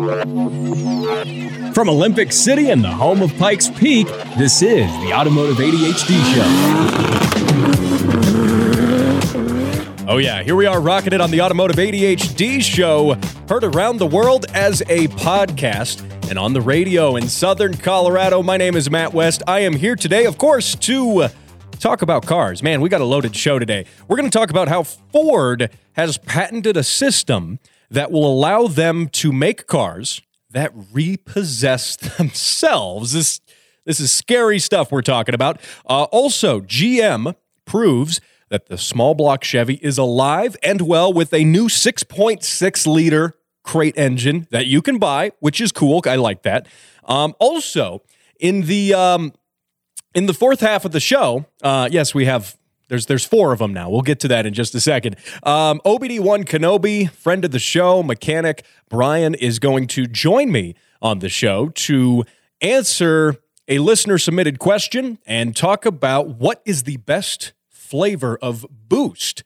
From Olympic City and the home of Pikes Peak, this is the Automotive ADHD Show. Oh, yeah, here we are rocking it on the Automotive ADHD Show, heard around the world as a podcast and on the radio in Southern Colorado. My name is Matt West. I am here today, of course, to talk about cars. Man, we got a loaded show today. We're going to talk about how Ford has patented a system that will allow them to make cars that repossess themselves. This this is scary stuff we're talking about. Uh, also, GM proves that the small block Chevy is alive and well with a new 6.6 liter crate engine that you can buy, which is cool. I like that. Um, also, in the um, in the fourth half of the show, uh, yes, we have there's there's four of them now. We'll get to that in just a second. Um, OBD1 Kenobi, friend of the show, mechanic Brian is going to join me on the show to answer a listener submitted question and talk about what is the best flavor of boost,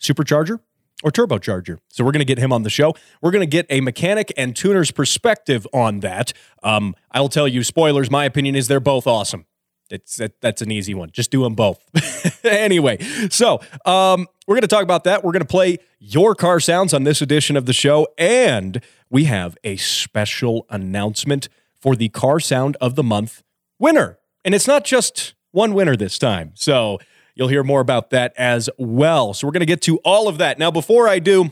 supercharger or turbocharger. So we're going to get him on the show. We're going to get a mechanic and tuner's perspective on that. Um, I'll tell you, spoilers. My opinion is they're both awesome. It's that, that's an easy one. Just do them both. anyway, so um, we're going to talk about that. We're going to play your car sounds on this edition of the show, and we have a special announcement for the car sound of the month winner. And it's not just one winner this time. So you'll hear more about that as well. So we're going to get to all of that. Now, before I do,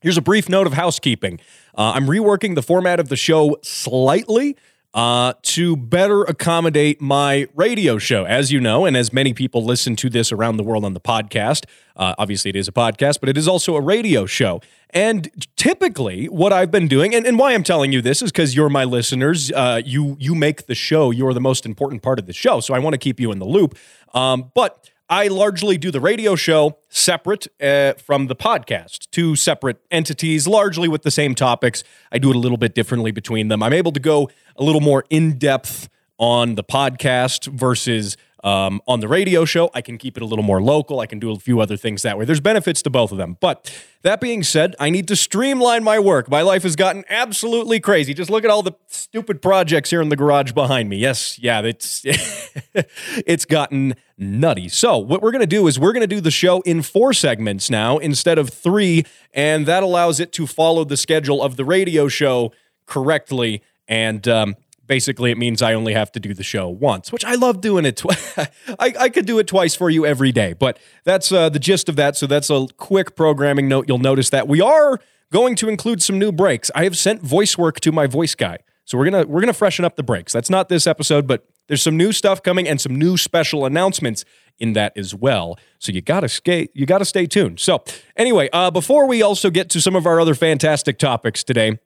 here's a brief note of housekeeping. Uh, I'm reworking the format of the show slightly uh, to better accommodate my radio show. As you know, and as many people listen to this around the world on the podcast, uh, obviously it is a podcast, but it is also a radio show. And typically, what I've been doing, and, and why I'm telling you this is because you're my listeners. Uh, you you make the show. You're the most important part of the show, so I want to keep you in the loop. Um, but I largely do the radio show separate uh, from the podcast, two separate entities, largely with the same topics. I do it a little bit differently between them. I'm able to go a little more in depth on the podcast versus um, on the radio show. I can keep it a little more local. I can do a few other things that way. There's benefits to both of them. But that being said, I need to streamline my work. My life has gotten absolutely crazy. Just look at all the stupid projects here in the garage behind me. Yes, yeah, it's it's gotten nutty. So, what we're going to do is we're going to do the show in four segments now instead of 3, and that allows it to follow the schedule of the radio show correctly and um, basically it means I only have to do the show once, which I love doing it. Tw- I, I could do it twice for you every day, but that's uh, the gist of that. So that's a quick programming note. You'll notice that we are going to include some new breaks. I have sent voice work to my voice guy, so we're gonna we're gonna freshen up the breaks. That's not this episode, but there's some new stuff coming and some new special announcements in that as well. So you gotta stay you gotta stay tuned. So anyway, uh, before we also get to some of our other fantastic topics today,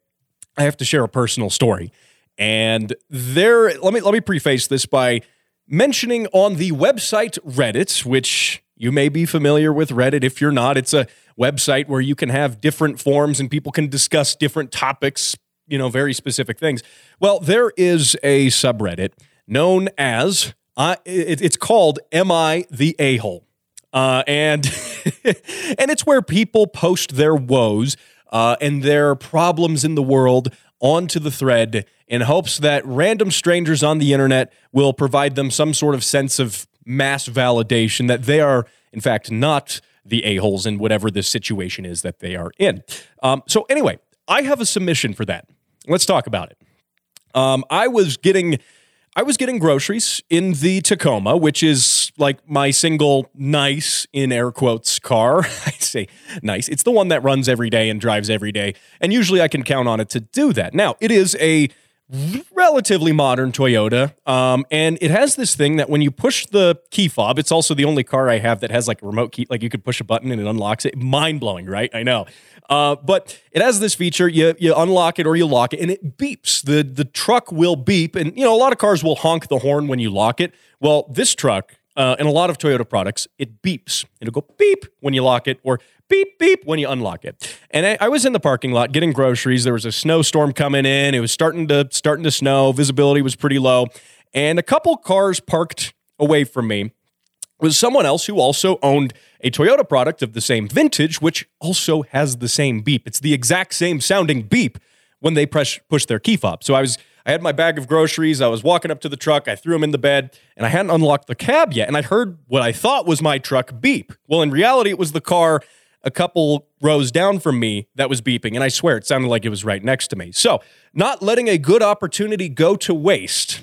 I have to share a personal story. And there, let me let me preface this by mentioning on the website Reddit, which you may be familiar with Reddit. If you're not, it's a website where you can have different forums and people can discuss different topics, you know, very specific things. Well, there is a subreddit known as uh, it, it's called "Am I the a hole?" Uh, and and it's where people post their woes uh, and their problems in the world onto the thread in hopes that random strangers on the internet will provide them some sort of sense of mass validation that they are, in fact, not the a-holes in whatever the situation is that they are in. Um, so, anyway, I have a submission for that. Let's talk about it. Um, I was getting. I was getting groceries in the Tacoma, which is like my single nice in air quotes car. I say nice. It's the one that runs every day and drives every day. And usually I can count on it to do that. Now, it is a relatively modern Toyota. Um, and it has this thing that when you push the key fob, it's also the only car I have that has like a remote key, like you could push a button and it unlocks it. Mind blowing, right? I know. Uh, but it has this feature: you you unlock it or you lock it, and it beeps. the The truck will beep, and you know a lot of cars will honk the horn when you lock it. Well, this truck uh, and a lot of Toyota products, it beeps. It'll go beep when you lock it, or beep beep when you unlock it. And I, I, was in the parking lot getting groceries. There was a snowstorm coming in. It was starting to starting to snow. Visibility was pretty low, and a couple cars parked away from me was someone else who also owned a Toyota product of the same vintage, which also has the same beep. It's the exact same sounding beep when they press push their key fob. So I was I had my bag of groceries. I was walking up to the truck. I threw them in the bed, and I hadn't unlocked the cab yet. And I heard what I thought was my truck beep. Well, in reality, it was the car a couple rows down from me that was beeping. And I swear it sounded like it was right next to me. So, not letting a good opportunity go to waste,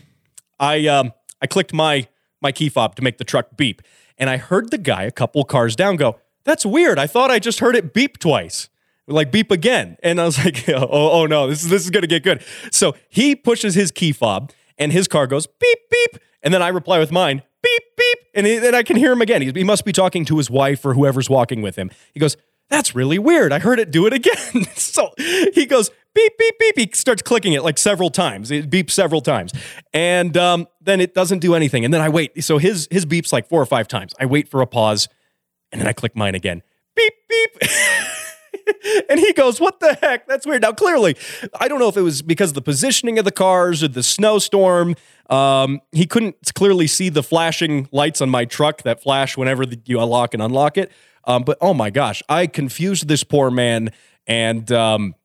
I um, I clicked my my key fob to make the truck beep, and I heard the guy a couple cars down go, "That's weird. I thought I just heard it beep twice." Like beep again, and I was like, "Oh, oh no, this is this is gonna get good." So he pushes his key fob, and his car goes beep beep, and then I reply with mine beep beep, and then I can hear him again. He, he must be talking to his wife or whoever's walking with him. He goes, "That's really weird. I heard it do it again." so he goes beep beep beep. He starts clicking it like several times. It beeps several times, and um, then it doesn't do anything. And then I wait. So his his beeps like four or five times. I wait for a pause, and then I click mine again. Beep beep. and he goes, What the heck? That's weird. Now, clearly, I don't know if it was because of the positioning of the cars or the snowstorm. Um, he couldn't clearly see the flashing lights on my truck that flash whenever the, you unlock and unlock it. Um, but oh my gosh, I confused this poor man and. Um,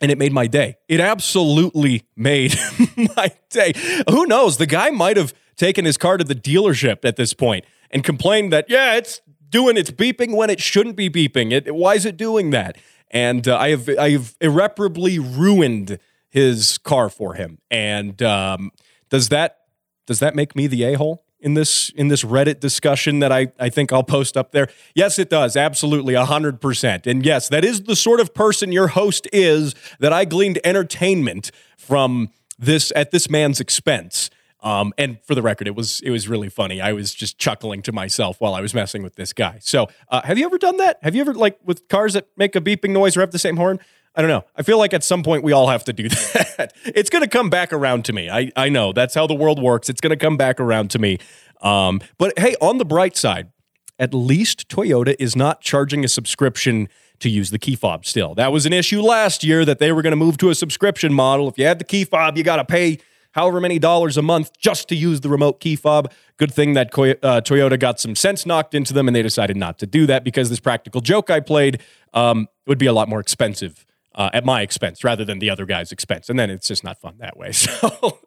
and it made my day. It absolutely made my day. Who knows? The guy might have taken his car to the dealership at this point and complained that, yeah, it's doing its beeping when it shouldn't be beeping. It, why is it doing that? And uh, I have I have irreparably ruined his car for him. And um, does that does that make me the a hole? in this in this Reddit discussion that I, I think I'll post up there? Yes, it does. Absolutely, 100%. And yes, that is the sort of person your host is that I gleaned entertainment from this at this man's expense. Um, and for the record, it was it was really funny. I was just chuckling to myself while I was messing with this guy. So, uh, have you ever done that? Have you ever like with cars that make a beeping noise or have the same horn? I don't know. I feel like at some point we all have to do that. it's going to come back around to me. I I know that's how the world works. It's going to come back around to me. Um, but hey, on the bright side, at least Toyota is not charging a subscription to use the key fob still. That was an issue last year that they were going to move to a subscription model. If you had the key fob, you got to pay however many dollars a month just to use the remote key fob. Good thing that uh, Toyota got some sense knocked into them and they decided not to do that because this practical joke I played um, would be a lot more expensive. Uh, at my expense rather than the other guy's expense. And then it's just not fun that way. So,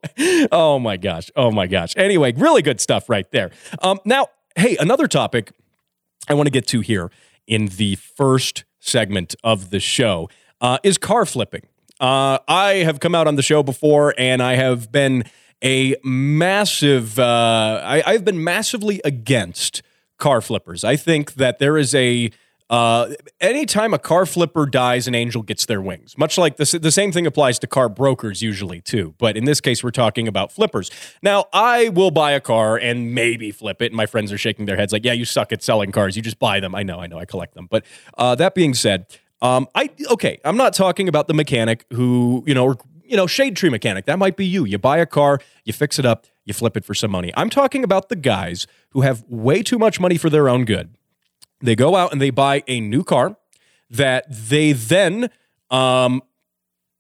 oh my gosh. Oh my gosh. Anyway, really good stuff right there. Um, now, hey, another topic I want to get to here in the first segment of the show uh, is car flipping. Uh, I have come out on the show before, and I have been a massive. Uh, I, I've been massively against car flippers. I think that there is a uh, anytime a car flipper dies, an angel gets their wings. Much like this, the same thing applies to car brokers usually too. But in this case, we're talking about flippers. Now, I will buy a car and maybe flip it. And my friends are shaking their heads like, "Yeah, you suck at selling cars. You just buy them." I know, I know, I collect them. But uh, that being said, um, I okay, I'm not talking about the mechanic who, you know, or, you know, shade tree mechanic. That might be you. You buy a car, you fix it up, you flip it for some money. I'm talking about the guys who have way too much money for their own good. They go out and they buy a new car that they then um,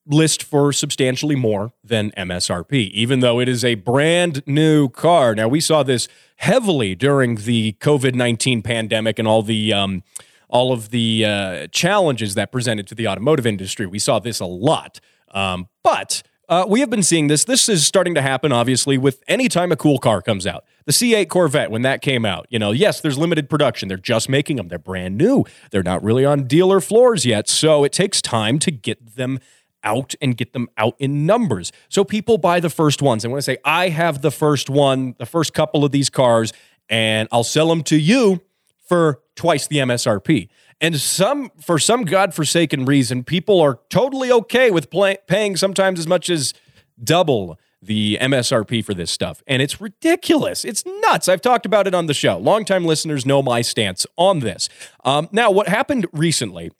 list for substantially more than MSRP, even though it is a brand new car. Now, we saw this heavily during the COVID 19 pandemic and all the um, all of the uh, challenges that presented to the automotive industry. We saw this a lot. Um, but uh, we have been seeing this. This is starting to happen, obviously, with any time a cool car comes out. The C8 Corvette, when that came out, you know, yes, there's limited production. They're just making them. They're brand new. They're not really on dealer floors yet. So it takes time to get them out and get them out in numbers. So people buy the first ones. And when I say I have the first one, the first couple of these cars, and I'll sell them to you for twice the MSRP. And some, for some godforsaken reason, people are totally okay with play, paying sometimes as much as double the MSRP for this stuff. And it's ridiculous. It's nuts. I've talked about it on the show. Longtime listeners know my stance on this. Um, now, what happened recently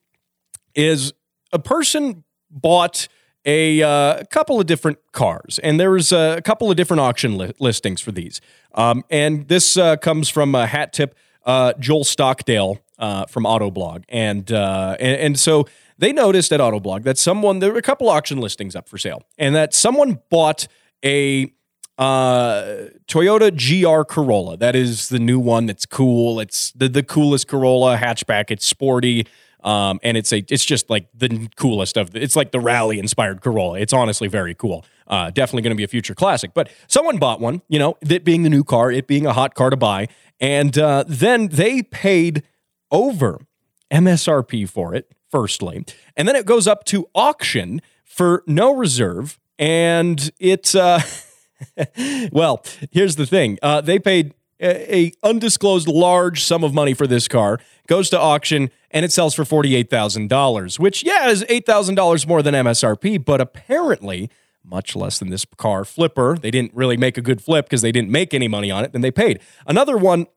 is a person bought a uh, couple of different cars, and there was a couple of different auction li- listings for these. Um, and this uh, comes from a hat tip uh, Joel Stocksdale uh, from Autoblog, and, uh, and and so they noticed at Autoblog that someone there were a couple auction listings up for sale, and that someone bought a uh, Toyota GR Corolla. That is the new one. That's cool. It's the the coolest Corolla hatchback. It's sporty. Um, and it's a it's just like the coolest of the, it's like the rally inspired Corolla. It's honestly very cool. Uh, definitely going to be a future classic. But someone bought one, you know, that being the new car, it being a hot car to buy, and uh, then they paid over MSRP for it. Firstly, and then it goes up to auction for no reserve, and it's uh, well, here's the thing: uh, they paid a, a undisclosed large sum of money for this car, goes to auction, and it sells for $48,000, which, yeah, is $8,000 more than MSRP, but apparently much less than this car flipper. They didn't really make a good flip because they didn't make any money on it, then they paid. Another one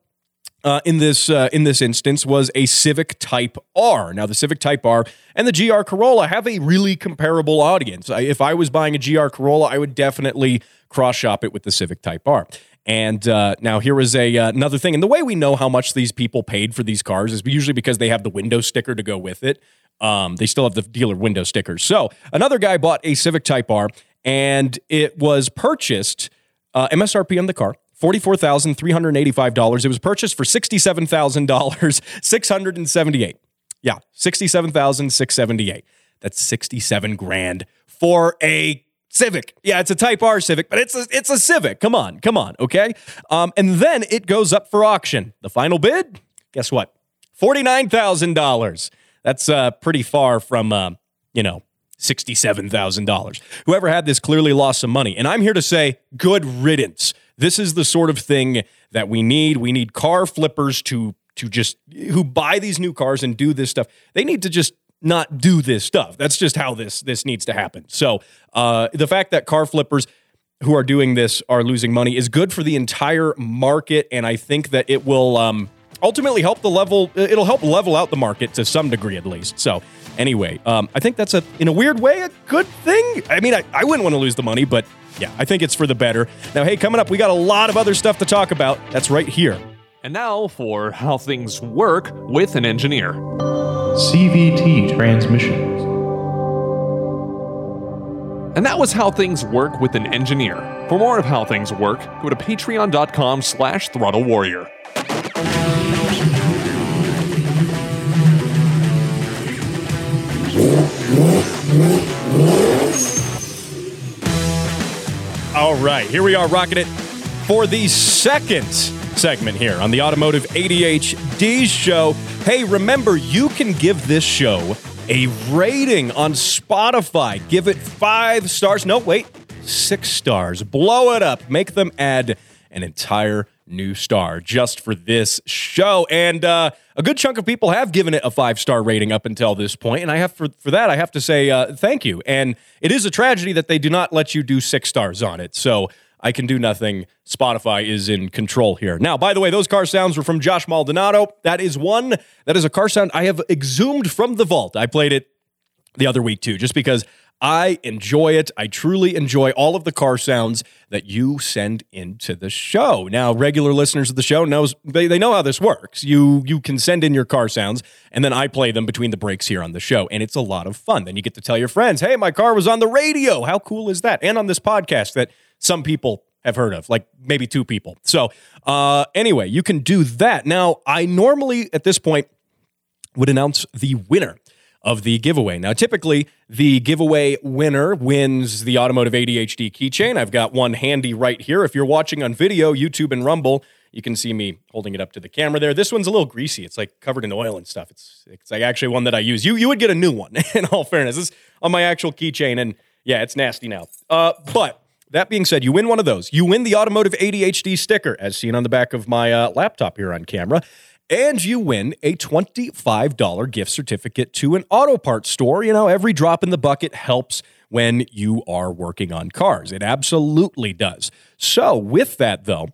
uh, in this uh, in this instance was a Civic Type R. Now the Civic Type R and the GR Corolla have a really comparable audience. I, if I was buying a GR Corolla, I would definitely cross shop it with the Civic Type R. And uh, now here is a uh, another thing, and the way we know how much these people paid for these cars is usually because they have the window sticker to go with it. Um, they still have the dealer window stickers. So another guy bought a Civic Type R, and it was purchased uh, MSRP on the car $44,385. It was purchased for $67,000, 678 Yeah, 67678 That's 67 grand for a Civic. Yeah, it's a Type R Civic, but it's a, it's a Civic. Come on, come on, okay? Um, and then it goes up for auction. The final bid, guess what? $49,000. That's uh, pretty far from, uh, you know, $67,000. Whoever had this clearly lost some money. And I'm here to say, good riddance. This is the sort of thing that we need. We need car flippers to to just who buy these new cars and do this stuff. They need to just not do this stuff. That's just how this this needs to happen. So uh, the fact that car flippers who are doing this are losing money is good for the entire market, and I think that it will um, ultimately help the level. It'll help level out the market to some degree, at least. So anyway, um, I think that's a in a weird way a good thing. I mean, I, I wouldn't want to lose the money, but yeah, I think it's for the better. Now, hey, coming up, we got a lot of other stuff to talk about. That's right here. And now for how things work with an engineer. CVT transmissions. And that was how things work with an engineer. For more of how things work, go to patreon.com slash throttle warrior. All right, here we are rocking it for the second segment here on the Automotive ADHD show. Hey, remember, you can give this show a rating on Spotify. Give it five stars. No, wait, six stars. Blow it up. Make them add an entire new star just for this show. And uh, a good chunk of people have given it a five star rating up until this point, and I have for for that I have to say uh, thank you. And it is a tragedy that they do not let you do six stars on it. So. I can do nothing. Spotify is in control here. Now, by the way, those car sounds were from Josh Maldonado. That is one, that is a car sound I have exhumed from the vault. I played it the other week too, just because I enjoy it. I truly enjoy all of the car sounds that you send into the show. Now, regular listeners of the show knows they, they know how this works. You you can send in your car sounds, and then I play them between the breaks here on the show, and it's a lot of fun. Then you get to tell your friends, "Hey, my car was on the radio." How cool is that? And on this podcast that some people have heard of, like maybe two people. So, uh, anyway, you can do that. Now, I normally at this point would announce the winner of the giveaway. Now, typically, the giveaway winner wins the Automotive ADHD keychain. I've got one handy right here. If you're watching on video, YouTube and Rumble, you can see me holding it up to the camera there. This one's a little greasy. It's like covered in oil and stuff. It's it's like actually one that I use. You you would get a new one in all fairness. This is on my actual keychain and yeah, it's nasty now. Uh, but that being said, you win one of those. You win the automotive ADHD sticker, as seen on the back of my uh, laptop here on camera and you win a $25 gift certificate to an auto parts store. You know, every drop in the bucket helps when you are working on cars. It absolutely does. So, with that, though,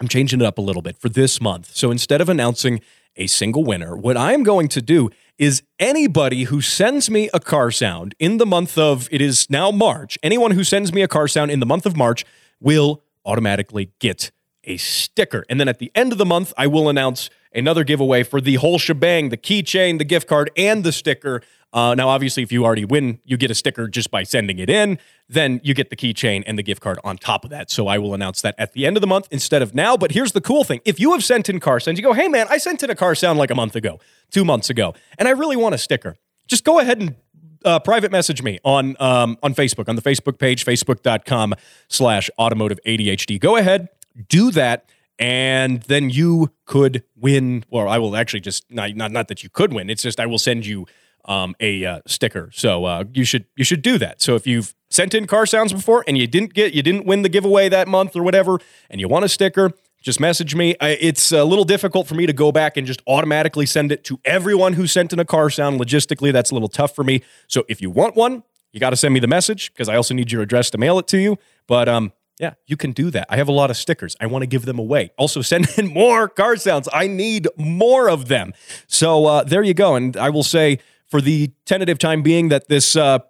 I'm changing it up a little bit for this month. So, instead of announcing a single winner, what I'm going to do is anybody who sends me a car sound in the month of, it is now March, anyone who sends me a car sound in the month of March will automatically get a sticker. And then at the end of the month, I will announce another giveaway for the whole shebang the keychain, the gift card, and the sticker. Uh, now, obviously, if you already win, you get a sticker just by sending it in. Then you get the keychain and the gift card on top of that. So I will announce that at the end of the month instead of now. But here's the cool thing if you have sent in car sounds, you go, hey, man, I sent in a car sound like a month ago, two months ago, and I really want a sticker. Just go ahead and uh, private message me on um, on Facebook on the Facebook page facebook.com slash automotive ADHD. Go ahead, do that, and then you could win. Well, I will actually just not not, not that you could win. It's just I will send you um, a uh, sticker. So uh, you should you should do that. So if you've sent in car sounds before and you didn't get you didn't win the giveaway that month or whatever, and you want a sticker, just message me. I, it's a little difficult for me to go back and just automatically send it to everyone who sent in a car sound. Logistically, that's a little tough for me. So if you want one, you got to send me the message because I also need your address to mail it to you. But um, yeah, you can do that. I have a lot of stickers. I want to give them away. Also, send in more car sounds. I need more of them. So uh, there you go. And I will say for the tentative time being that this uh,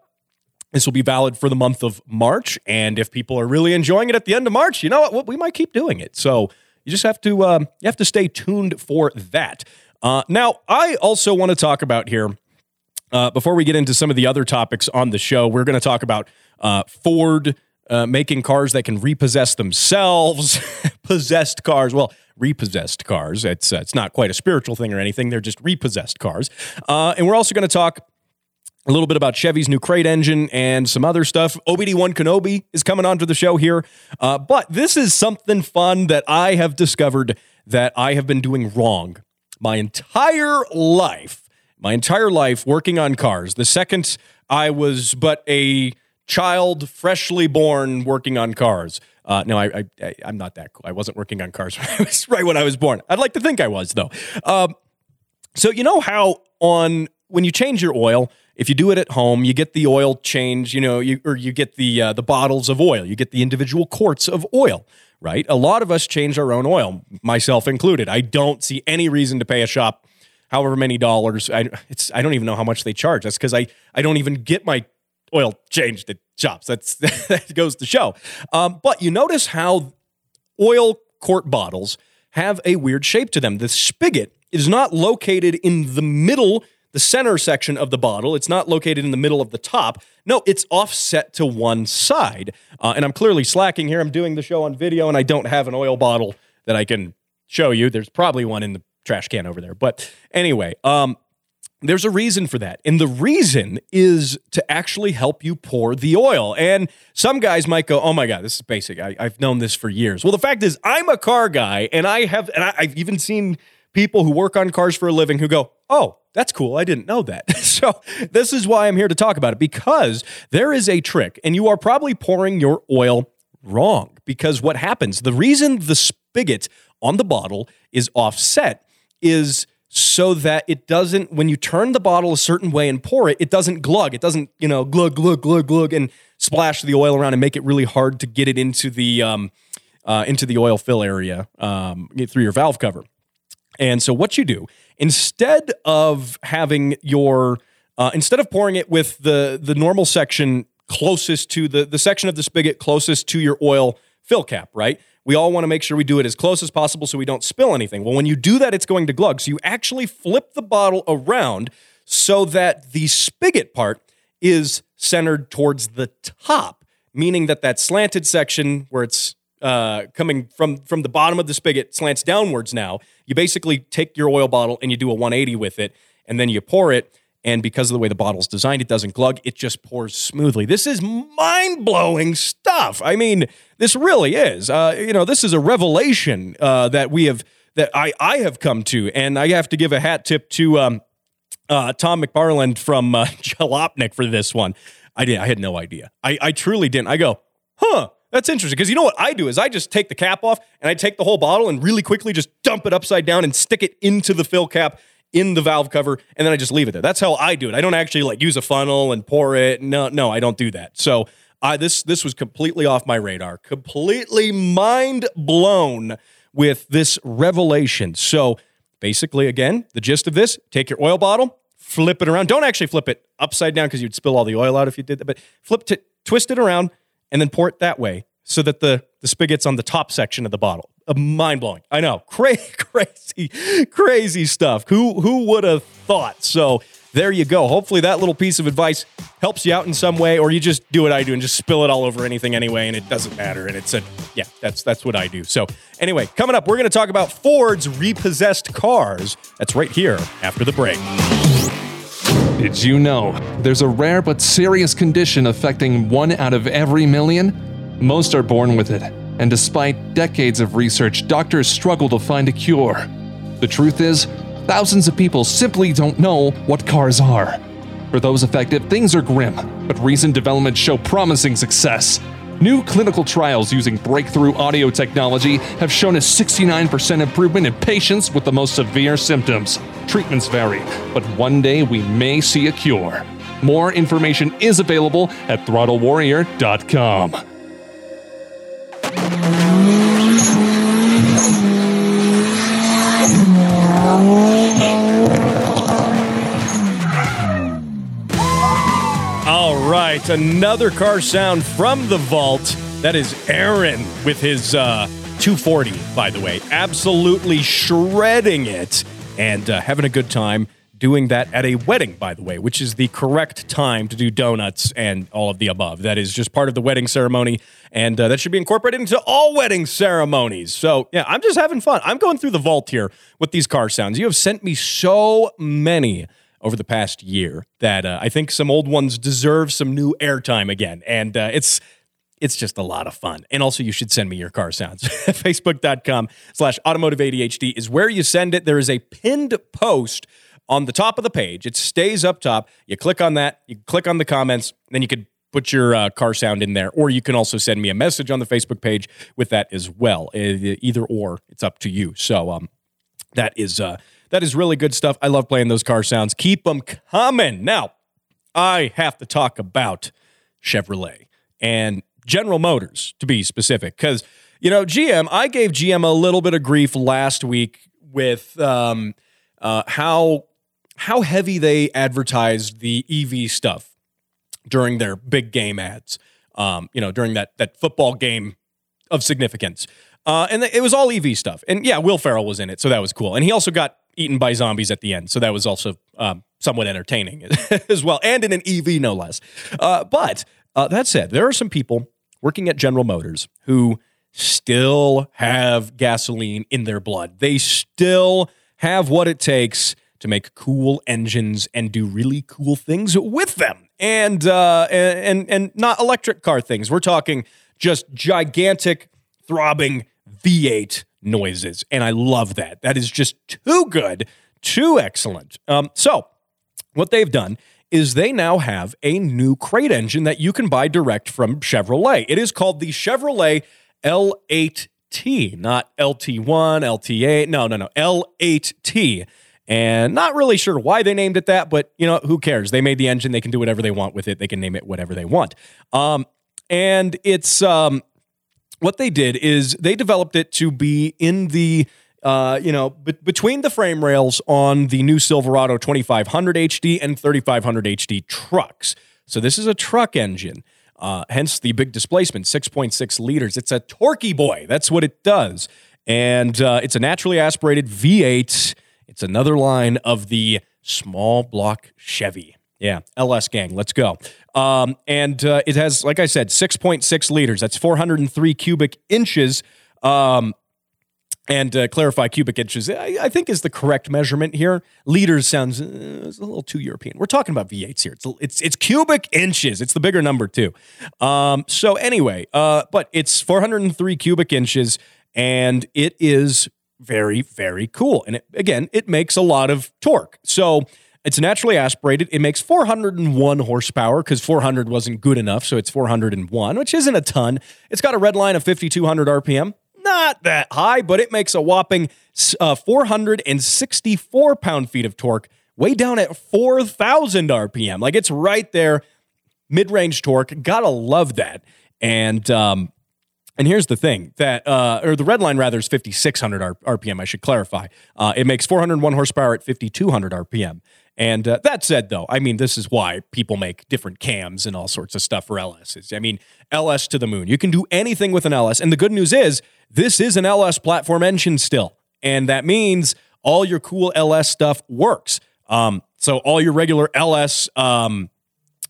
this will be valid for the month of March. And if people are really enjoying it at the end of March, you know what? We might keep doing it. So you just have to um, you have to stay tuned for that. Uh, now, I also want to talk about here uh, before we get into some of the other topics on the show. We're going to talk about uh, Ford. Uh, making cars that can repossess themselves, possessed cars. Well, repossessed cars. It's uh, it's not quite a spiritual thing or anything. They're just repossessed cars. Uh, and we're also going to talk a little bit about Chevy's new crate engine and some other stuff. OBD1 Kenobi is coming onto the show here. Uh, but this is something fun that I have discovered that I have been doing wrong my entire life. My entire life working on cars. The second I was but a child, freshly born, working on cars. Uh, no, I, I, am not that cool. I wasn't working on cars right when I was born. I'd like to think I was, though. Um, so, you know how on when you change your oil, if you do it at home, you get the oil change, you know, you, or you get the uh, the bottles of oil, you get the individual quarts of oil, right? A lot of us change our own oil, myself included. I don't see any reason to pay a shop however many dollars. I it's I don't even know how much they charge. That's because I I don't even get my oil changed at shops. That's that goes to show. Um, but you notice how oil quart bottles have a weird shape to them. The spigot is not located in the middle the center section of the bottle. It's not located in the middle of the top. No, it's offset to one side. Uh, and I'm clearly slacking here. I'm doing the show on video and I don't have an oil bottle that I can show you. There's probably one in the trash can over there. But anyway, um, there's a reason for that. And the reason is to actually help you pour the oil. And some guys might go, oh my God, this is basic. I, have known this for years. Well, the fact is, I'm a car guy and I have, and I, I've even seen people who work on cars for a living who go, oh, that's cool. I didn't know that. so, this is why I'm here to talk about it because there is a trick, and you are probably pouring your oil wrong. Because what happens, the reason the spigot on the bottle is offset is so that it doesn't, when you turn the bottle a certain way and pour it, it doesn't glug. It doesn't, you know, glug, glug, glug, glug, and splash the oil around and make it really hard to get it into the, um, uh, into the oil fill area um, through your valve cover. And so what you do instead of having your uh, instead of pouring it with the the normal section closest to the the section of the spigot closest to your oil fill cap, right? We all want to make sure we do it as close as possible so we don't spill anything. Well, when you do that, it's going to glug. So you actually flip the bottle around so that the spigot part is centered towards the top, meaning that that slanted section where it's uh, coming from from the bottom of the spigot slants downwards now. You basically take your oil bottle and you do a 180 with it, and then you pour it. And because of the way the bottle's designed, it doesn't glug. It just pours smoothly. This is mind blowing stuff. I mean, this really is. Uh, you know, this is a revelation uh, that we have that I I have come to, and I have to give a hat tip to um, uh, Tom McParland from uh, Jalopnik for this one. I did. I had no idea. I, I truly didn't. I go, huh that's interesting because you know what I do is I just take the cap off and I take the whole bottle and really quickly just dump it upside down and stick it into the fill cap in the valve cover and then I just leave it there. That's how I do it. I don't actually like use a funnel and pour it. No, no, I don't do that. So I this this was completely off my radar. Completely mind blown with this revelation. So basically, again, the gist of this: take your oil bottle, flip it around. Don't actually flip it upside down because you'd spill all the oil out if you did that. But flip it, twist it around and then pour it that way. So that the, the spigot's on the top section of the bottle. Uh, mind blowing. I know. Cra- crazy, crazy stuff. Who, who would have thought? So there you go. Hopefully that little piece of advice helps you out in some way, or you just do what I do and just spill it all over anything anyway, and it doesn't matter. And it's a yeah, that's that's what I do. So anyway, coming up, we're to talk about Ford's repossessed cars. That's right here after the break. Did you know there's a rare but serious condition affecting one out of every million? Most are born with it, and despite decades of research, doctors struggle to find a cure. The truth is, thousands of people simply don't know what cars are. For those affected, things are grim, but recent developments show promising success. New clinical trials using breakthrough audio technology have shown a 69% improvement in patients with the most severe symptoms. Treatments vary, but one day we may see a cure. More information is available at throttlewarrior.com. All right, another car sound from the vault. That is Aaron with his uh, 240, by the way. Absolutely shredding it and uh, having a good time doing that at a wedding, by the way, which is the correct time to do donuts and all of the above. That is just part of the wedding ceremony, and uh, that should be incorporated into all wedding ceremonies. So, yeah, I'm just having fun. I'm going through the vault here with these car sounds. You have sent me so many over the past year that uh, I think some old ones deserve some new airtime again. And uh, it's it's just a lot of fun. And also, you should send me your car sounds. Facebook.com slash automotive ADHD is where you send it. There is a pinned post on the top of the page. It stays up top. You click on that, you click on the comments, then you could put your uh, car sound in there. Or you can also send me a message on the Facebook page with that as well. Either or, it's up to you. So um, that is. Uh, that is really good stuff. I love playing those car sounds. Keep them coming. Now, I have to talk about Chevrolet and General Motors to be specific, because you know GM. I gave GM a little bit of grief last week with um, uh, how how heavy they advertised the EV stuff during their big game ads. Um, you know, during that that football game of significance. Uh, and it was all EV stuff. And yeah, Will Ferrell was in it, so that was cool. And he also got eaten by zombies at the end. So that was also um, somewhat entertaining as well, and in an EV, no less. Uh, but uh, that said, there are some people working at General Motors who still have gasoline in their blood. They still have what it takes to make cool engines and do really cool things with them. And uh, and and not electric car things. We're talking just gigantic throbbing V8 noises. And I love that. That is just too good, too excellent. Um, so, what they've done is they now have a new crate engine that you can buy direct from Chevrolet. It is called the Chevrolet L8T, not LT1, LT8. No, no, no, L8T. And not really sure why they named it that, but you know, who cares? They made the engine, they can do whatever they want with it. They can name it whatever they want. Um, and it's um, what they did is they developed it to be in the uh, you know, between the frame rails on the new Silverado 2500 HD and 3500 HD trucks. So this is a truck engine, uh, hence the big displacement, 6.6 liters. It's a torquey boy. That's what it does, and uh, it's a naturally aspirated V8. It's another line of the small block Chevy. Yeah, LS gang, let's go. Um, and uh, it has, like I said, 6.6 liters. That's 403 cubic inches. Um, and uh, clarify cubic inches, I, I, think is the correct measurement here. Liters sounds uh, a little too European. We're talking about V8s here. It's it's, it's cubic inches. It's the bigger number too. Um, so anyway, uh, but it's 403 cubic inches, and it is very very cool. And it, again, it makes a lot of torque. So it's naturally aspirated. It makes 401 horsepower because 400 wasn't good enough, so it's 401, which isn't a ton. It's got a red line of 5,200 RPM. Not that high, but it makes a whopping uh, 464 pound feet of torque, way down at 4,000 RPM. Like it's right there, mid range torque. Gotta love that. And um, and here's the thing that, uh, or the red line rather is 5,600 RPM. I should clarify. Uh, it makes 401 horsepower at 5,200 RPM. And uh, that said, though, I mean, this is why people make different cams and all sorts of stuff for LSs. I mean, LS to the moon. You can do anything with an LS. And the good news is, this is an LS platform engine still. And that means all your cool LS stuff works. Um, so all your regular LS um,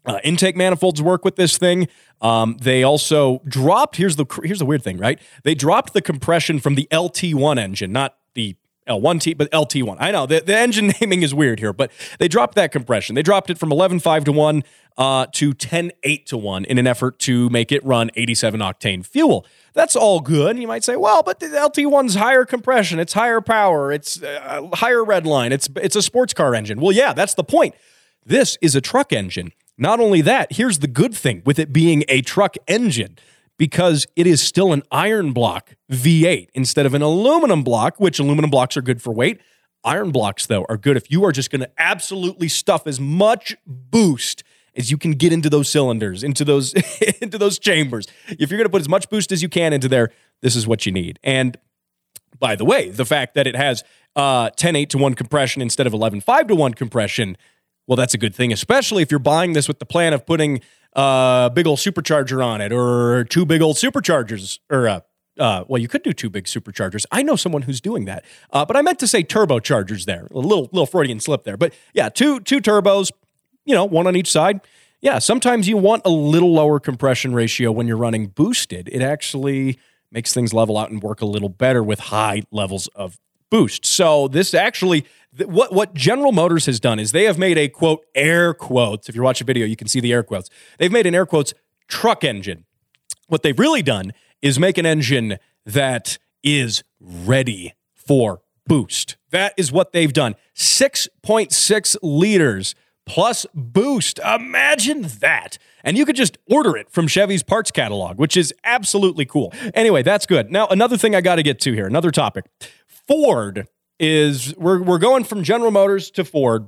uh, intake manifolds work with this thing. Um, they also dropped. Here's the here's the weird thing, right? They dropped the compression from the LT1 engine, not the L1T, but LT1. I know the, the engine naming is weird here, but they dropped that compression. They dropped it from 11.5 to 1 uh, to 10.8 to 1 in an effort to make it run 87 octane fuel. That's all good. You might say, well, but the LT1's higher compression, it's higher power, it's uh, higher red line, it's, it's a sports car engine. Well, yeah, that's the point. This is a truck engine. Not only that, here's the good thing with it being a truck engine because it is still an iron block V8 instead of an aluminum block, which aluminum blocks are good for weight. Iron blocks, though, are good if you are just going to absolutely stuff as much boost as you can get into those cylinders, into those into those chambers. If you're going to put as much boost as you can into there, this is what you need. And by the way, the fact that it has uh, 10 8 to 1 compression instead of 11 5 to 1 compression, well, that's a good thing, especially if you're buying this with the plan of putting a big old supercharger on it or two big old superchargers or uh, uh, well, you could do two big superchargers. I know someone who's doing that, uh, but I meant to say turbochargers there. A little little Freudian slip there, but yeah, two two turbos, you know, one on each side. Yeah, sometimes you want a little lower compression ratio when you're running boosted. It actually makes things level out and work a little better with high levels of boost. So this actually what what General Motors has done is they have made a quote air quotes. If you're watching video, you can see the air quotes. They've made an air quotes truck engine. What they've really done is make an engine that is ready for boost. That is what they've done. 6.6 liters plus boost. Imagine that. And you could just order it from Chevy's parts catalog, which is absolutely cool. Anyway, that's good. Now, another thing I got to get to here, another topic. Ford is we're, we're going from General Motors to Ford,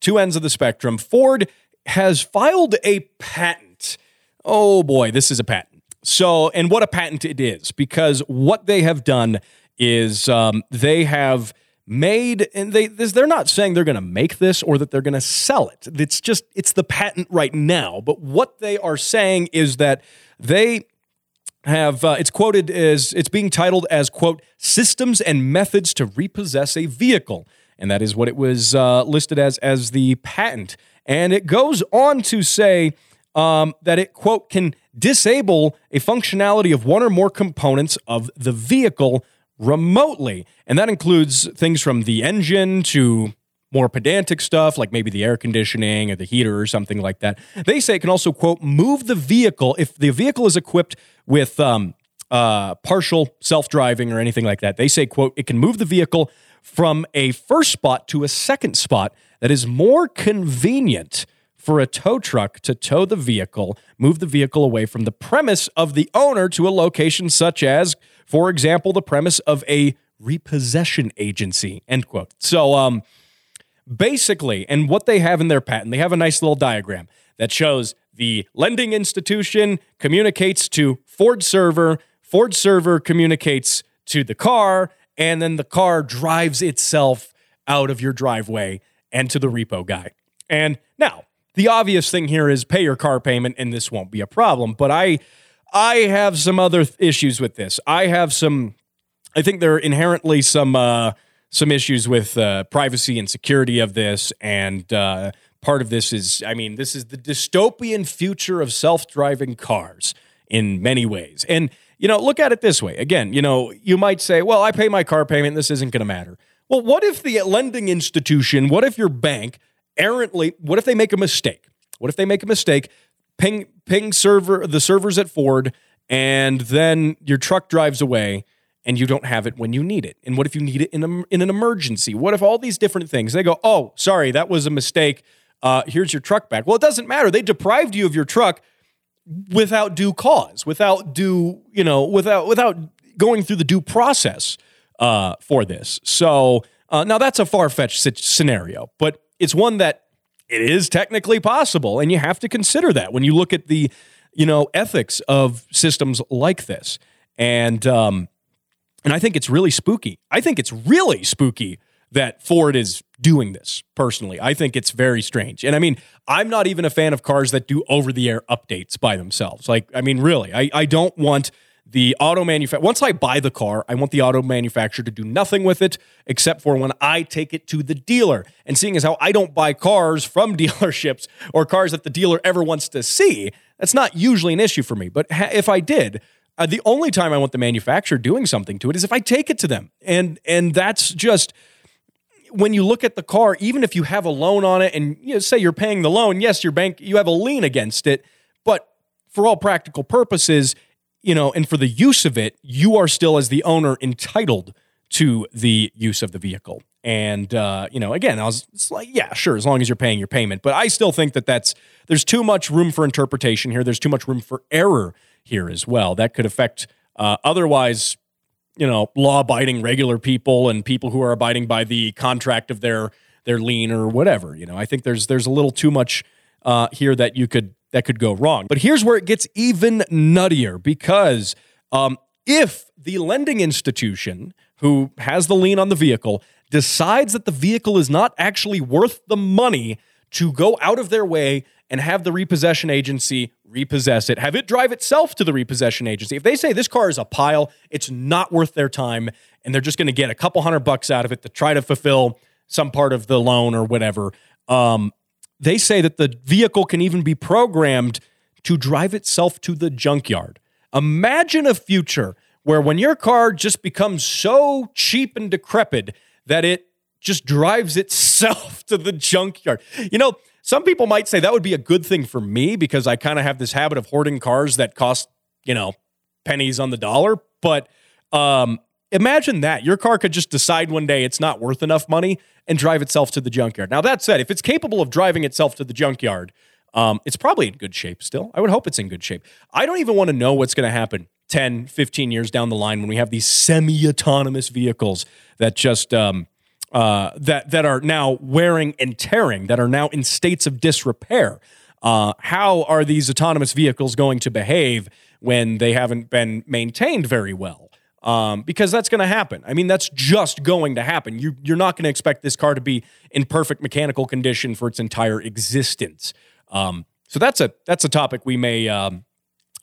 two ends of the spectrum. Ford has filed a patent. Oh boy, this is a patent. So, and what a patent it is, because what they have done is um, they have made, and they this, they're not saying they're going to make this or that they're going to sell it. It's just it's the patent right now. But what they are saying is that they have uh, it's quoted as it's being titled as quote systems and methods to repossess a vehicle. And that is what it was uh, listed as as the patent. And it goes on to say um, that it quote can disable a functionality of one or more components of the vehicle remotely. And that includes things from the engine to more pedantic stuff like maybe the air conditioning or the heater or something like that. They say it can also, quote, move the vehicle if the vehicle is equipped with um, uh, partial self driving or anything like that. They say, quote, it can move the vehicle from a first spot to a second spot that is more convenient for a tow truck to tow the vehicle, move the vehicle away from the premise of the owner to a location such as, for example, the premise of a repossession agency, end quote. So, um, basically, and what they have in their patent, they have a nice little diagram that shows the lending institution communicates to Ford server, Ford server communicates to the car, and then the car drives itself out of your driveway and to the repo guy. And now, the obvious thing here is pay your car payment and this won't be a problem, but I I have some other th- issues with this. I have some I think there are inherently some uh some issues with uh, privacy and security of this. And uh, part of this is, I mean, this is the dystopian future of self driving cars in many ways. And, you know, look at it this way. Again, you know, you might say, well, I pay my car payment, this isn't going to matter. Well, what if the lending institution, what if your bank errantly, what if they make a mistake? What if they make a mistake, ping, ping server, the servers at Ford, and then your truck drives away and you don't have it when you need it? And what if you need it in, a, in an emergency? What if all these different things, they go, oh, sorry, that was a mistake. Uh, here's your truck back. Well, it doesn't matter. They deprived you of your truck without due cause, without due, you know, without without going through the due process uh, for this. So uh, now that's a far fetched scenario, but it's one that it is technically possible, and you have to consider that when you look at the, you know, ethics of systems like this. And um, and I think it's really spooky. I think it's really spooky that Ford is doing this personally. I think it's very strange. And I mean, I'm not even a fan of cars that do over the air updates by themselves. Like, I mean, really, I, I don't want the auto manufacturer, once I buy the car, I want the auto manufacturer to do nothing with it except for when I take it to the dealer. And seeing as how I don't buy cars from dealerships or cars that the dealer ever wants to see, that's not usually an issue for me. But ha- if I did, uh, the only time I want the manufacturer doing something to it is if I take it to them. And and that's just when you look at the car, even if you have a loan on it and you know, say you're paying the loan, yes, your bank you have a lien against it, but for all practical purposes, you know, and for the use of it, you are still as the owner entitled to the use of the vehicle. And uh, you know, again, I was like, yeah, sure, as long as you're paying your payment. But I still think that that's there's too much room for interpretation here. There's too much room for error here as well. That could affect uh, otherwise, you know, law-abiding regular people and people who are abiding by the contract of their their lien or whatever. You know, I think there's there's a little too much uh, here that you could that could go wrong. But here's where it gets even nuttier because um, if the lending institution who has the lien on the vehicle decides that the vehicle is not actually worth the money to go out of their way and have the repossession agency repossess it, have it drive itself to the repossession agency. If they say this car is a pile, it's not worth their time, and they're just going to get a couple hundred bucks out of it to try to fulfill some part of the loan or whatever, um, they say that the vehicle can even be programmed to drive itself to the junkyard. Imagine a future where when your car just becomes so cheap and decrepit that it just drives itself to the junkyard. You know, some people might say that would be a good thing for me because I kind of have this habit of hoarding cars that cost, you know, pennies on the dollar. But um, imagine that your car could just decide one day it's not worth enough money and drive itself to the junkyard. Now, that said, if it's capable of driving itself to the junkyard, um, it's probably in good shape still. I would hope it's in good shape. I don't even want to know what's going to happen 10, 15 years down the line when we have these semi autonomous vehicles that just. Um, uh, that that are now wearing and tearing, that are now in states of disrepair. Uh, how are these autonomous vehicles going to behave when they haven't been maintained very well? Um, because that's going to happen. I mean, that's just going to happen. You, you're not going to expect this car to be in perfect mechanical condition for its entire existence. Um, so that's a that's a topic we may um,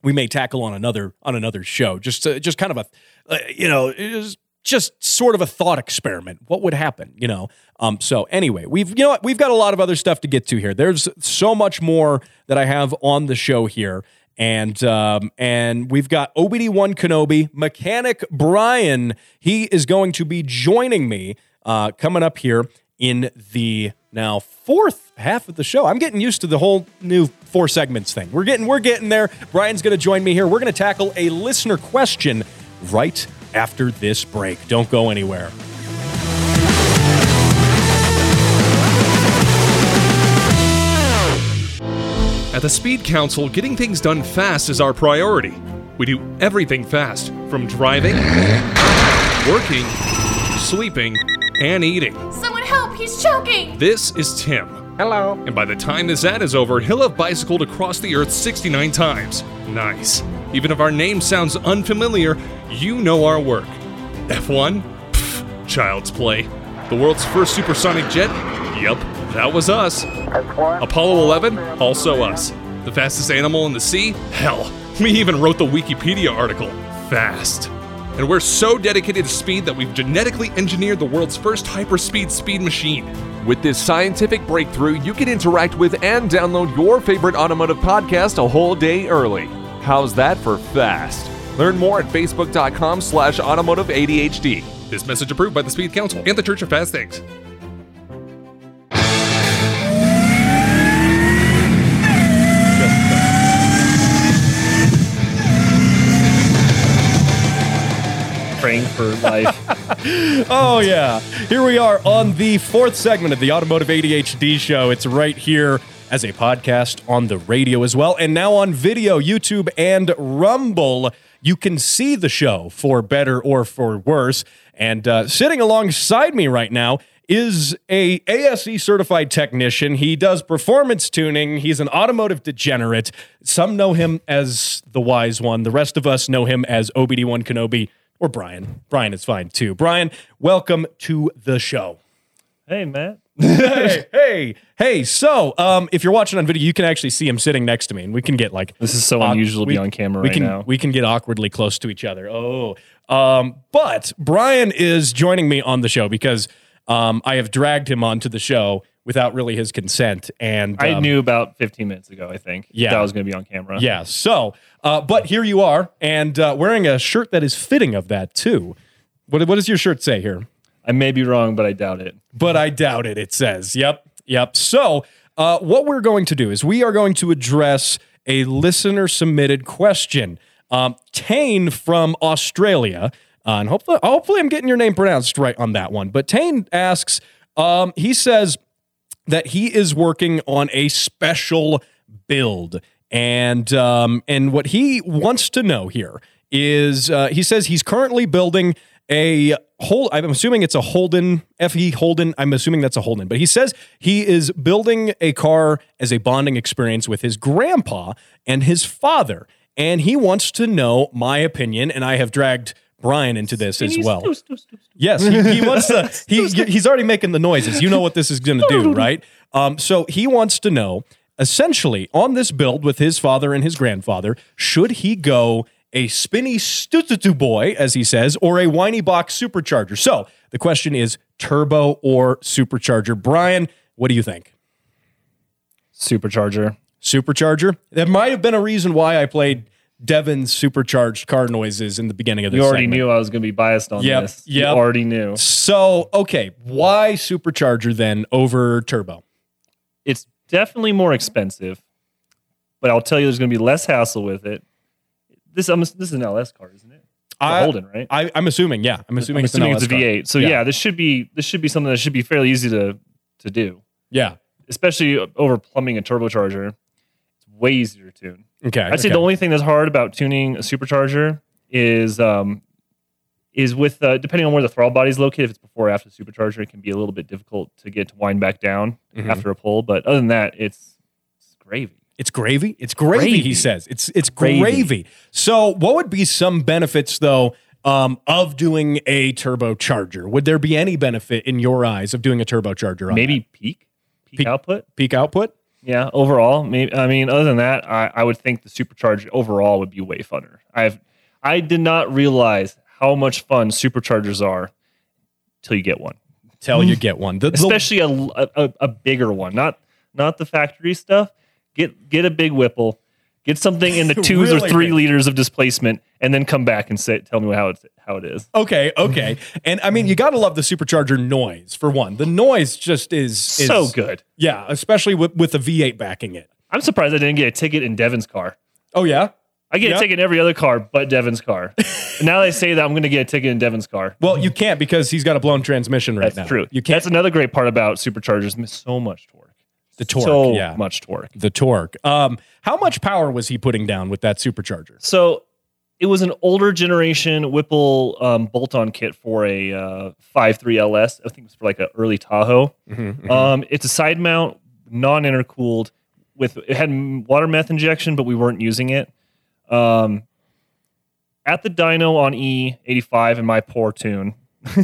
we may tackle on another on another show. Just to, just kind of a uh, you know just sort of a thought experiment. What would happen, you know? Um, so anyway, we've you know what we've got a lot of other stuff to get to here. There's so much more that I have on the show here, and um, and we've got OBD one Kenobi mechanic Brian. He is going to be joining me uh, coming up here in the now fourth half of the show. I'm getting used to the whole new four segments thing. We're getting we're getting there. Brian's going to join me here. We're going to tackle a listener question right after this break. Don't go anywhere. At the Speed Council, getting things done fast is our priority. We do everything fast, from driving, working, sleeping, and eating. Someone help! He's choking! This is Tim. Hello. And by the time this ad is over, he'll have bicycled across the earth 69 times. Nice. Even if our name sounds unfamiliar, you know our work. F1? Pfft, child's play. The world's first supersonic jet? Yep, that was us. Apollo 11? Also us. The fastest animal in the sea? Hell, we even wrote the Wikipedia article. Fast. And we're so dedicated to speed that we've genetically engineered the world's first hyperspeed speed machine. With this scientific breakthrough, you can interact with and download your favorite automotive podcast a whole day early. How's that for fast? Learn more at facebook.com slash automotive ADHD. This message approved by the Speed Council and the Church of Fast Things. Praying for life. Oh, yeah. Here we are on the fourth segment of the Automotive ADHD show. It's right here as a podcast on the radio as well, and now on video, YouTube, and Rumble. You can see the show for better or for worse. And uh, sitting alongside me right now is a ASE certified technician. He does performance tuning. He's an automotive degenerate. Some know him as the wise one. The rest of us know him as OBD1 Kenobi or Brian. Brian is fine too. Brian, welcome to the show. Hey, Matt. Hey, hey, hey. So, um, if you're watching on video, you can actually see him sitting next to me, and we can get like This is so awk- unusual to we- be on camera we right can now. we can get awkwardly close to each other. Oh, um, but Brian is joining me on the show because um, I have dragged him onto the show without really his consent, and I um, knew about 15 minutes ago, I think. Yeah. That I was going to be on camera. Yeah. So, uh, but here you are, and uh, wearing a shirt that is fitting of that too. What, what does your shirt say here? I may be wrong, but I doubt it. but I doubt it. It says, yep, yep. So, uh, what we're going to do is we are going to address a listener submitted question. Um, Tane from Australia, uh, and hopefully, hopefully, I'm getting your name pronounced right on that one. But Tane asks, um, he says that he is working on a special build, and um, and what he wants to know here is uh, he says he's currently building a hold I'm assuming it's a Holden FE Holden I'm assuming that's a Holden but he says he is building a car as a bonding experience with his grandpa and his father and he wants to know my opinion and I have dragged Brian into this as well. Yes, he, he wants to. He, he's already making the noises. You know what this is going to do, right? Um, so he wants to know, essentially, on this build with his father and his grandfather, should he go a spinny stututu boy, as he says, or a whiny box supercharger? So the question is turbo or supercharger. Brian, what do you think? Supercharger. Supercharger. That might have been a reason why I played Devin's supercharged car noises in the beginning of this. You already segment. knew I was going to be biased on Yep, this. You already knew. So, okay, why supercharger then over turbo? It's definitely more expensive, but I'll tell you, there's going to be less hassle with it. This, I'm, this is an LS car, isn't it? I- Holden, right? I, I'm assuming, yeah. I'm assuming, I'm it's, assuming it's a LS car. V8. So Yeah. yeah. this should be this should be something that should be fairly easy to to do, Yeah. especially over plumbing a turbocharger. It's way easier to tune. Okay. I'd say okay. the only thing that's hard about tuning a supercharger is um, is with uh, depending on where the throttle body is located. If it's before or after the supercharger, it can be a little bit difficult to get to wind back down Mhm. after a pull. But other than that, it's, it's gravy. It's gravy. It's gravy, Gravy. He says it's it's gravy. Gravy. So, what would be some benefits though um, of doing a turbocharger? Would there be any benefit in your eyes of doing a turbocharger? On Maybe that? peak peak, output. peak output. Yeah, overall, maybe. I mean, other than that, I, I would think the supercharger overall would be way funner. I've I did not realize how much fun superchargers are till you get one, Till you get one. The- the- especially a, a a bigger one, not not the factory stuff. Get get a big Whipple, get something in the twos Really or three big. liters of displacement, and then come back and say tell me how it's how it is. okay, okay, and I mean you got to love the supercharger noise for one. The noise just is, is so good. Yeah, especially with with the V8 backing it. I'm surprised I didn't get a ticket in Devin's car. Oh yeah. I get Yeah. a ticket in every other car but Devin's car. now they say that I'm going to get a ticket in Devin's car. Well, you can't because he's got a blown transmission right That's now. true. You can't. That's another great part about superchargers. So much torque. The torque. So yeah. much torque. The torque. Um, how much power was he putting down with that supercharger? So it was an older generation Whipple um, bolt-on kit for a uh, 5.3 LS. I think it was for like an early Tahoe. Mm-hmm, Um, it's a side mount, non-intercooled. With it had water meth injection, but we weren't using it. Um, at the dyno on E85 in my poor tune.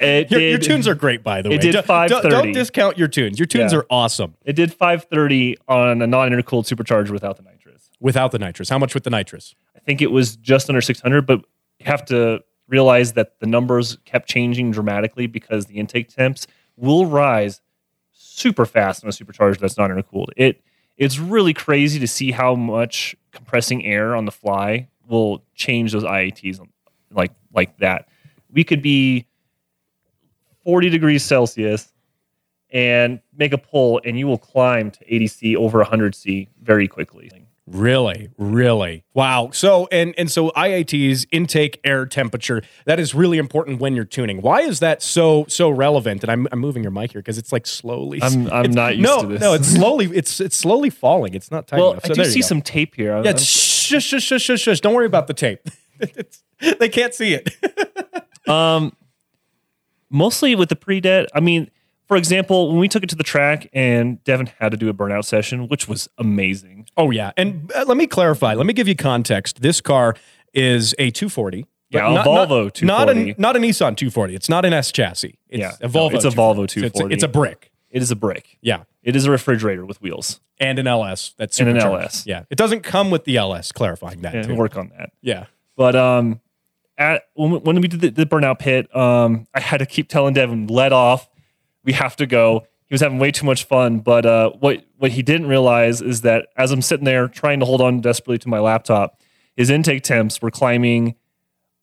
Your, did, your tunes are great, by the way. it did Don't- don't, 530. don't discount your tunes. Your tunes Yeah. are awesome It did 530 on a non-intercooled supercharger without the nitrous. without the nitrous. How much with the nitrous? I think it was just under 600, but you have to realize that the numbers kept changing dramatically because the intake temps will rise super fast on a supercharger that's not intercooled. It it's really crazy to see how much compressing air on the fly will change those IATs like like that. We could be 40 degrees Celsius and make a pull and you will climb to 80C over 100C very quickly. Really, really. Wow. So and and so IATs intake air temperature that is really important when you're tuning. Why is that so so relevant? And I'm, I'm moving your mic here because it's like slowly. I'm- I'm not used no, to this. No, it's slowly it's it's slowly falling. It's not tight Well, enough. I do you see go. some tape here. Yeah, I'm- shush, shush, shush, shush, shush. Don't worry about the tape. It's- they can't see it. Um, mostly with the pre-det. I mean, for example, when we took it to the track and Devin had to do a burnout session, which was amazing. Oh yeah, and uh, let me clarify. Let me give you context. This car is a 240 Yeah, a not, Volvo not, not a not a Nissan 240. It's not an S chassis. It's Yeah, a no, Volvo. it's a Volvo So It's a, 240. it's a brick. It is a brick. Yeah, It is a refrigerator with wheels. and an LS. That's And an. LS. Yeah, it doesn't come with the LS. Clarifying that. Yeah, too. work on that. Yeah. But um, at when, we- when we did the, the burnout pit, um, I had to keep telling Devin, "Let off, we have to go." He was having way too much fun, but uh, what what he didn't realize is that as I'm sitting there trying to hold on desperately to my laptop, his intake temps were climbing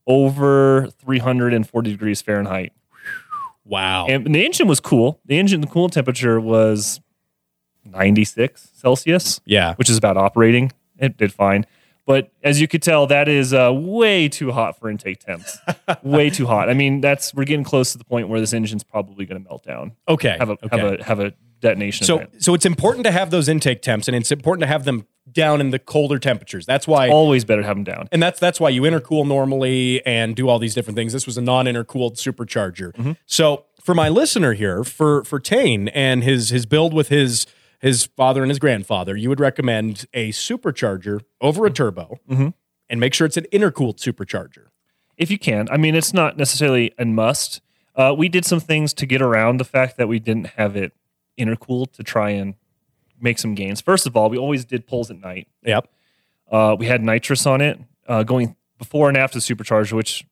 over 340 degrees Fahrenheit, Wow. and the engine was cool. The engine, the coolant temperature was 96 Celsius yeah. which is about operating. It did fine. But as you could tell, that is uh, way too hot for intake temps. way too hot. I mean, that's we're getting close to the point where this engine's probably going to melt down. Okay. Have a okay. have a have a detonation. so event. so it's important to have those intake temps, and it's important to have them down in the colder temperatures. That's why. always better to have them down. and that's that's why you intercool normally and do all these different things. This was a non-intercooled supercharger. Mm-hmm. So for my listener here, for for Tane and his his build with his his father and his grandfather, you would recommend a supercharger over a turbo, Mhm. and make sure it's an intercooled supercharger. If you can, I mean, it's not necessarily a must. Uh, we did some things to get around the fact that we didn't have it intercooled to try and make some gains. First of all, we always did pulls at night. Yep. Uh, we had nitrous on it uh, going before and after the supercharger, which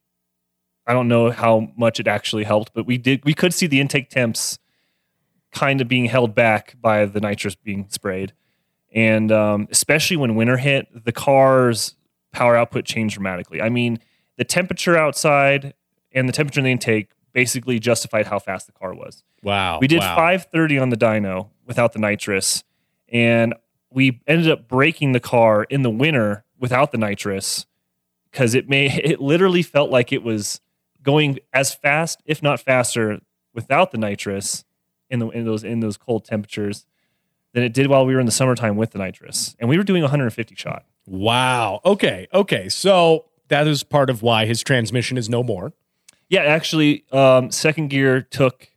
I don't know how much it actually helped, but we did. We could see the intake temps kind of being held back by the nitrous being sprayed, and um, especially when winter hit, the car's power output changed dramatically. I mean, the temperature outside and the temperature in the intake basically justified how fast the car was. Wow. We did wow. 530 on the dyno without the nitrous, and we ended up breaking the car in the winter without the nitrous because it may it literally felt like it was going as fast, if not faster, without the nitrous in the in those in those cold temperatures than it did while we were in the summertime with the nitrous. And we were doing 150 shot. Wow. Okay. Okay. So that is part of why his transmission is no more. Yeah, actually, um, second gear took,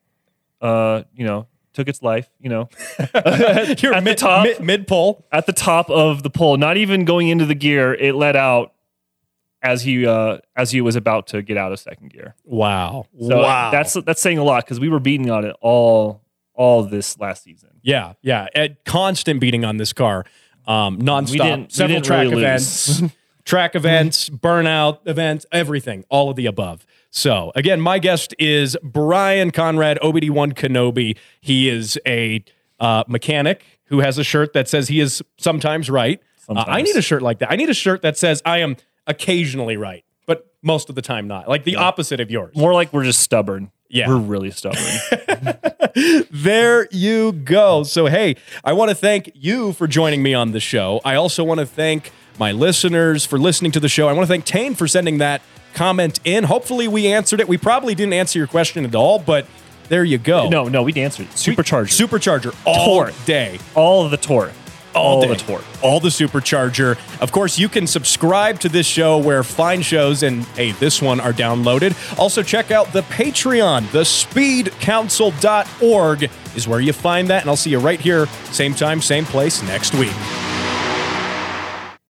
uh, you know, took its life. You know, You're At the mid, top. mid, mid pull. at the top of the pole, not even going into the gear, it let out as he uh, as he was about to get out of second gear. Wow. So wow. that's that's saying a lot because we were beating on it all all this last season. yeah, yeah. At constant beating on this car, um, nonstop. We didn't- we Several track really events, track events, burnout events, everything, all of the above. So again, my guest is Brian Conrad, OBD1 Kenobi. He is a uh, mechanic who has a shirt that says he is sometimes right. Uh, I need a shirt like that. I need a shirt that says I am occasionally right, but most of the time not. Like the opposite of yours. More like we're just stubborn. Yeah. we're really stubborn. there you go. So, hey, I want to thank you for joining me on the show. I also want to thank my listeners for listening to the show. I want to thank Tane for sending that comment in. Hopefully, we answered it. We probably didn't answer your question at all, but there you go. no, no, we answered it. Supercharger, Supercharger all Torque. day. all of the torque, All, all the torque. All the supercharger. Of course, you can subscribe to this show where fine shows and hey, this one are downloaded. Also, check out the Patreon. The speedcouncil.org is where you find that. And I'll see you right here, same time, same place next week.